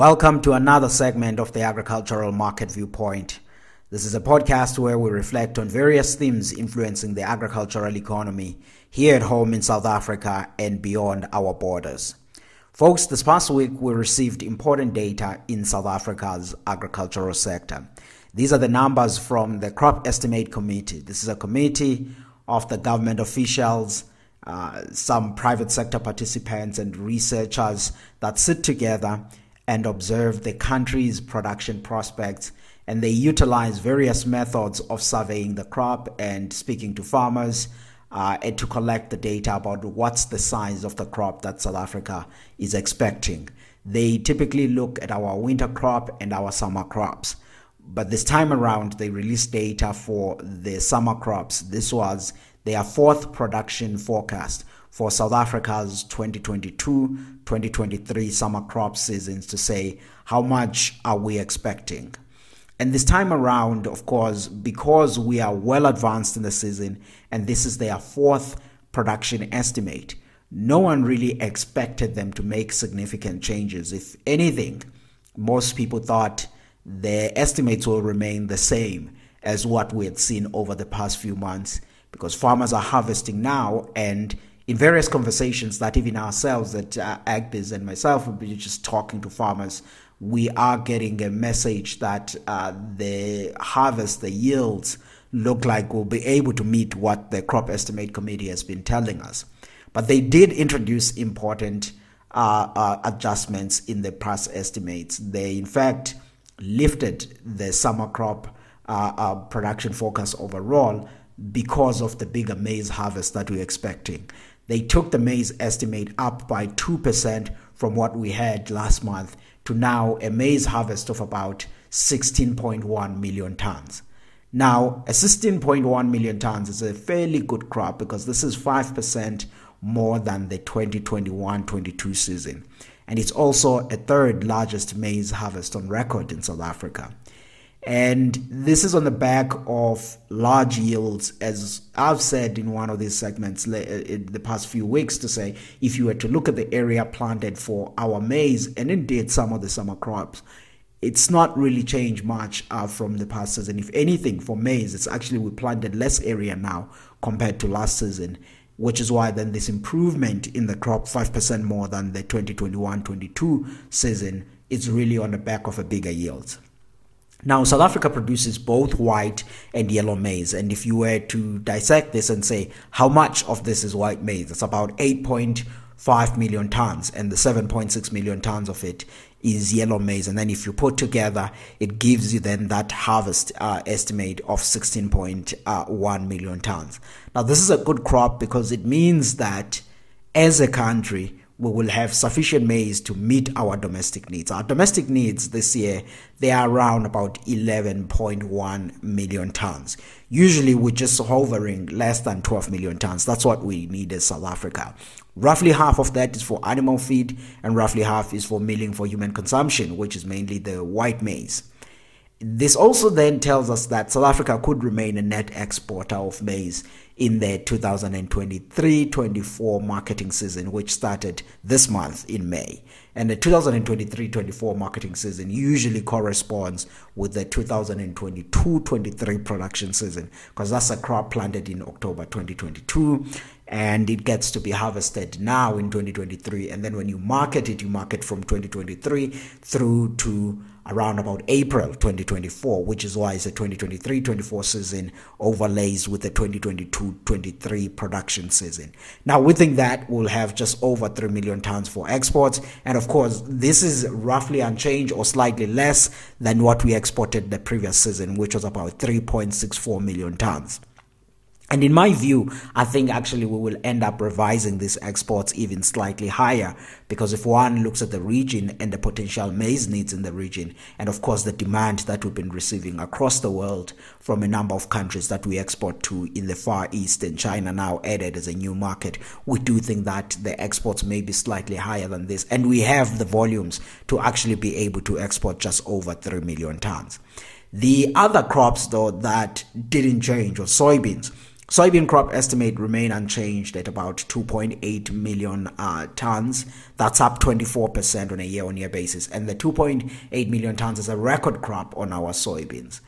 Welcome to another segment of the Agricultural Market Viewpoint. This is a podcast where we reflect on various themes influencing the agricultural economy here at home in South Africa and beyond our borders. Folks, this past week we received important data in South Africa's agricultural sector. These are the numbers from the Crop Estimate Committee. This is a committee of the government officials, uh, some private sector participants, and researchers that sit together and observe the country's production prospects. And they utilize various methods of surveying the crop and speaking to farmers uh, and to collect the data about what's the size of the crop that South Africa is expecting. They typically look at our winter crop and our summer crops. But this time around, they released data for the summer crops. This was their fourth production forecast for South Africa's 2022 2023 summer crop seasons to say how much are we expecting. And this time around, of course, because we are well advanced in the season and this is their fourth production estimate, no one really expected them to make significant changes. If anything, most people thought the estimates will remain the same as what we had seen over the past few months because farmers are harvesting now and in various conversations that even ourselves, that uh, Agbiz and myself will be just talking to farmers, we are getting a message that uh, the harvest, the yields look like we'll be able to meet what the crop estimate committee has been telling us. But they did introduce important uh, uh, adjustments in the past estimates. They, in fact, lifted the summer crop uh, uh, production forecast overall because of the bigger maize harvest that we're expecting. They took the maize estimate up by 2% from what we had last month to now a maize harvest of about 16.1 million tons. Now, a 16.1 million tons is a fairly good crop because this is 5% more than the 2021 22 season. And it's also a third largest maize harvest on record in South Africa. And this is on the back of large yields, as I've said in one of these segments uh, in the past few weeks, to say if you were to look at the area planted for our maize and indeed some of the summer crops, it's not really changed much uh, from the past season. If anything, for maize, it's actually we planted less area now compared to last season, which is why then this improvement in the crop, 5% more than the 2021 22 season, is really on the back of a bigger yield. Now, South Africa produces both white and yellow maize. And if you were to dissect this and say how much of this is white maize, it's about 8.5 million tons, and the 7.6 million tons of it is yellow maize. And then if you put together, it gives you then that harvest uh, estimate of 16.1 million tons. Now, this is a good crop because it means that as a country, we will have sufficient maize to meet our domestic needs. Our domestic needs this year, they are around about 11.1 million tons. Usually we're just hovering less than 12 million tons. That's what we need in South Africa. Roughly half of that is for animal feed and roughly half is for milling for human consumption, which is mainly the white maize. This also then tells us that South Africa could remain a net exporter of maize in the 2023-24 marketing season, which started this month in May. And the 2023-24 marketing season usually corresponds with the 2022-23 production season because that's a crop planted in October 2022 and it gets to be harvested now in 2023 and then when you market it you market from 2023 through to around about April 2024, which is why it's a 2023-24 season overlays with the 2022-23 production season. Now, within that, we'll have just over 3 million tons for exports. And of course, this is roughly unchanged or slightly less than what we exported the previous season, which was about 3.64 million tons. And in my view, I think actually we will end up revising these exports even slightly higher because if one looks at the region and the potential maize needs in the region, and of course the demand that we've been receiving across the world from a number of countries that we export to in the Far East and China now added as a new market, we do think that the exports may be slightly higher than this. And we have the volumes to actually be able to export just over 3 million tons. The other crops though that didn't change were soybeans Soybean crop estimate remain unchanged at about 2.8 million uh, tons. That's up 24% on a year-on-year basis, and the 2.8 million tons is a record crop on our soybeans.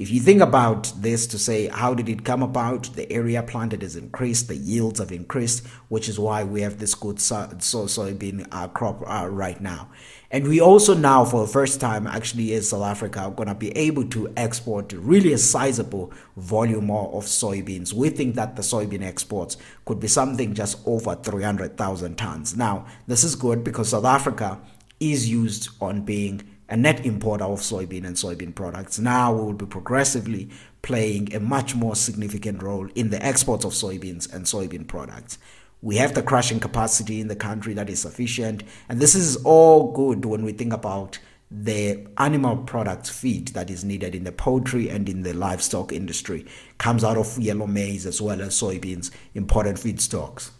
If you think about this to say, how did it come about? The area planted has increased, the yields have increased, which is why we have this good so- so- soybean uh, crop uh, right now. And we also now, for the first time, actually, in South Africa, are going to be able to export really a sizable volume of soybeans. We think that the soybean exports could be something just over 300,000 tons. Now, this is good because South Africa is used on being a net importer of soybean and soybean products. Now we will be progressively playing a much more significant role in the exports of soybeans and soybean products. We have the crushing capacity in the country that is sufficient. And this is all good when we think about the animal product feed that is needed in the poultry and in the livestock industry comes out of yellow maize as well as soybeans, important feedstocks.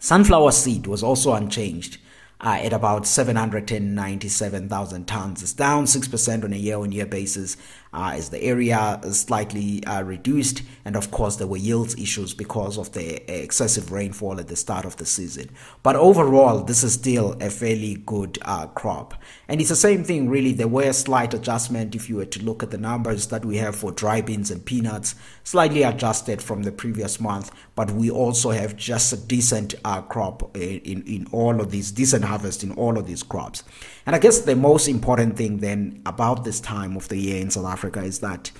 Sunflower seed was also unchanged uh, at about 797,000 tons. It's down 6% on a year on year basis uh, as the area slightly uh, reduced. And of course, there were yields issues because of the excessive rainfall at the start of the season. But overall, this is still a fairly good uh, crop. And it's the same thing, really. There were slight adjustment if you were to look at the numbers that we have for dry beans and peanuts, slightly adjusted from the previous month. But we also have just a decent uh, crop in, in, in all of these, decent harvest in all of these crops. And I guess the most important thing then about this time of the year in South Africa is that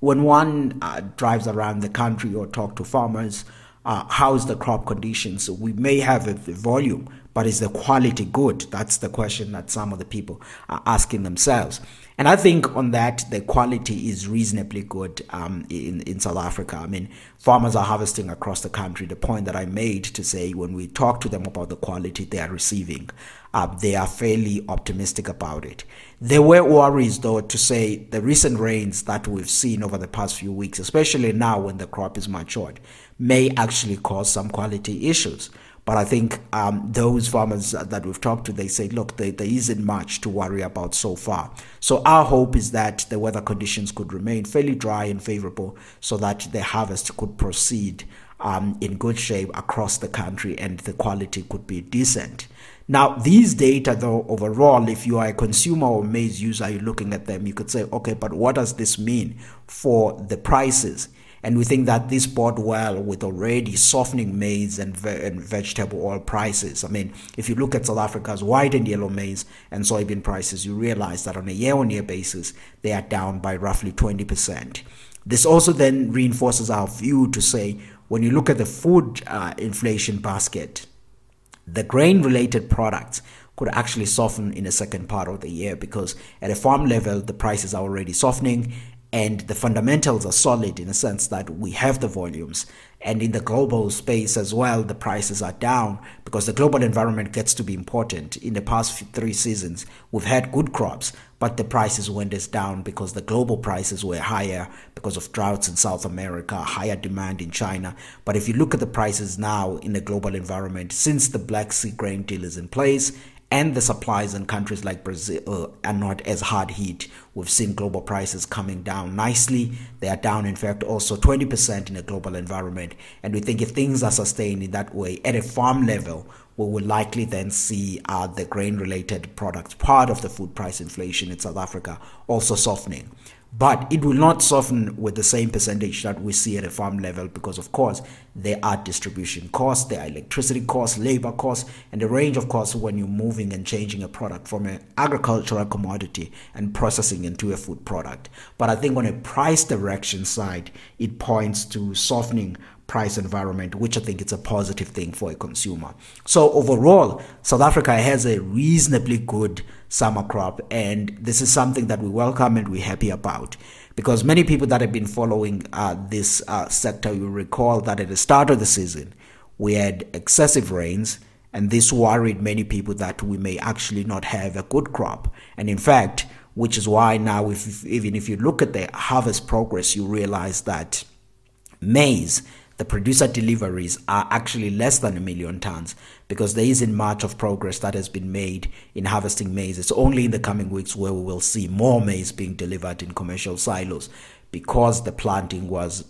when one uh, drives around the country or talk to farmers, uh, how's the crop conditions? We may have a, a volume, but is the quality good? That's the question that some of the people are asking themselves. And I think on that, the quality is reasonably good um, in, in South Africa. I mean, farmers are harvesting across the country. The point that I made to say when we talk to them about the quality they are receiving, uh, they are fairly optimistic about it. There were worries, though, to say the recent rains that we've seen over the past few weeks, especially now when the crop is matured, may actually cause some quality issues. But I think um, those farmers that we've talked to, they say, look, there, there isn't much to worry about so far. So our hope is that the weather conditions could remain fairly dry and favorable so that the harvest could proceed um, in good shape across the country and the quality could be decent. Now, these data, though, overall, if you are a consumer or maize user, you're looking at them, you could say, okay, but what does this mean for the prices? And we think that this bode well with already softening maize and, ve- and vegetable oil prices. I mean, if you look at South Africa's white and yellow maize and soybean prices, you realize that on a year on year basis, they are down by roughly 20%. This also then reinforces our view to say when you look at the food uh, inflation basket, the grain related products could actually soften in the second part of the year because at a farm level the prices are already softening and the fundamentals are solid in a sense that we have the volumes. And in the global space as well the prices are down because the global environment gets to be important. In the past three seasons we've had good crops but the prices went as down because the global prices were higher because of droughts in south america higher demand in china. But if you look at the prices now in the global environment since the black sea grain deal is in place and the supplies in countries like Brazil uh, are not as hard hit. We've seen global prices coming down nicely. They are down, in fact, also 20% in a global environment. And we think if things are sustained in that way at a farm level, we will likely then see uh, the grain related products, part of the food price inflation in South Africa, also softening but it will not soften with the same percentage that we see at a farm level because of course there are distribution costs there are electricity costs labor costs and a range of costs when you're moving and changing a product from an agricultural commodity and processing into a food product but i think on a price direction side it points to softening price environment, which I think is a positive thing for a consumer. So overall, South Africa has a reasonably good summer crop, and this is something that we welcome and we're happy about. Because many people that have been following uh, this uh, sector, you recall that at the start of the season, we had excessive rains, and this worried many people that we may actually not have a good crop. And in fact, which is why now, if, even if you look at the harvest progress, you realize that maize the producer deliveries are actually less than a million tons because there isn't much of progress that has been made in harvesting maize. It's only in the coming weeks where we will see more maize being delivered in commercial silos because the planting was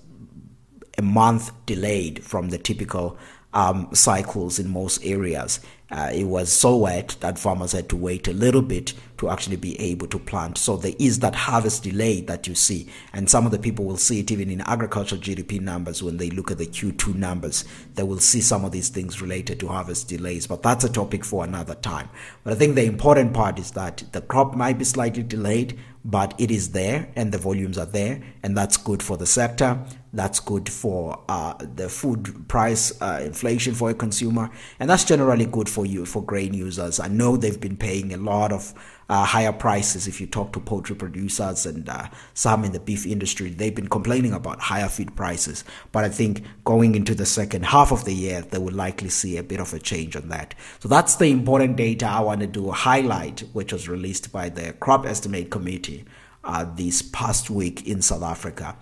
a month delayed from the typical um, cycles in most areas. Uh, it was so wet that farmers had to wait a little bit to actually be able to plant. So there is that harvest delay that you see. And some of the people will see it even in agricultural GDP numbers when they look at the Q2 numbers. They will see some of these things related to harvest delays. But that's a topic for another time. But I think the important part is that the crop might be slightly delayed, but it is there and the volumes are there. And that's good for the sector. That's good for uh, the food price uh, inflation for a consumer, and that's generally good for you for grain users. I know they've been paying a lot of uh, higher prices. If you talk to poultry producers and uh, some in the beef industry, they've been complaining about higher feed prices. But I think going into the second half of the year, they will likely see a bit of a change on that. So that's the important data I wanted to highlight, which was released by the Crop Estimate Committee uh, this past week in South Africa.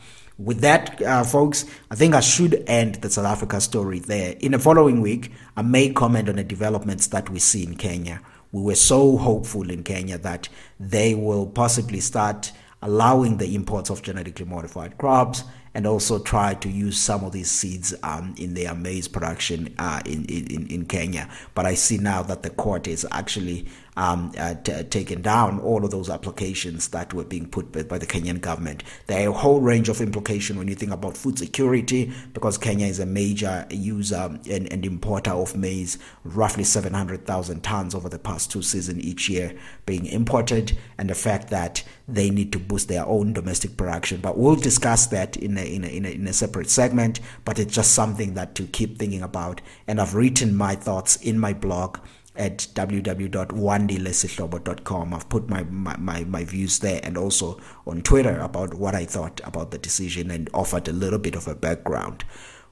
With that, uh, folks, I think I should end the South Africa story there. In the following week, I may comment on the developments that we see in Kenya. We were so hopeful in Kenya that they will possibly start allowing the imports of genetically modified crops and also try to use some of these seeds um, in their maize production uh, in, in, in Kenya. But I see now that the court is actually um, uh, t- taken down all of those applications that were being put by, by, the Kenyan government. There are a whole range of implications when you think about food security, because Kenya is a major user and, and importer of maize, roughly 700,000 tons over the past two seasons each year being imported, and the fact that they need to boost their own domestic production. But we'll discuss that in a, in a, in a, in a separate segment, but it's just something that to keep thinking about. And I've written my thoughts in my blog at www.wandilesihlobo.com. I've put my, my, my, my, views there and also on Twitter about what I thought about the decision and offered a little bit of a background.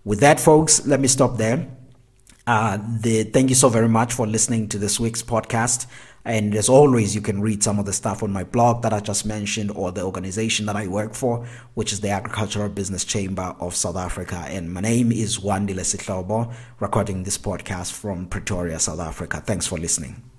With that, folks, let me stop there. Uh, the, thank you so very much for listening to this week's podcast. And as always, you can read some of the stuff on my blog that I just mentioned or the organization that I work for, which is the Agricultural Business Chamber of South Africa. And my name is Wandile Sihlobo, recording this podcast from Pretoria, South Africa. Thanks for listening.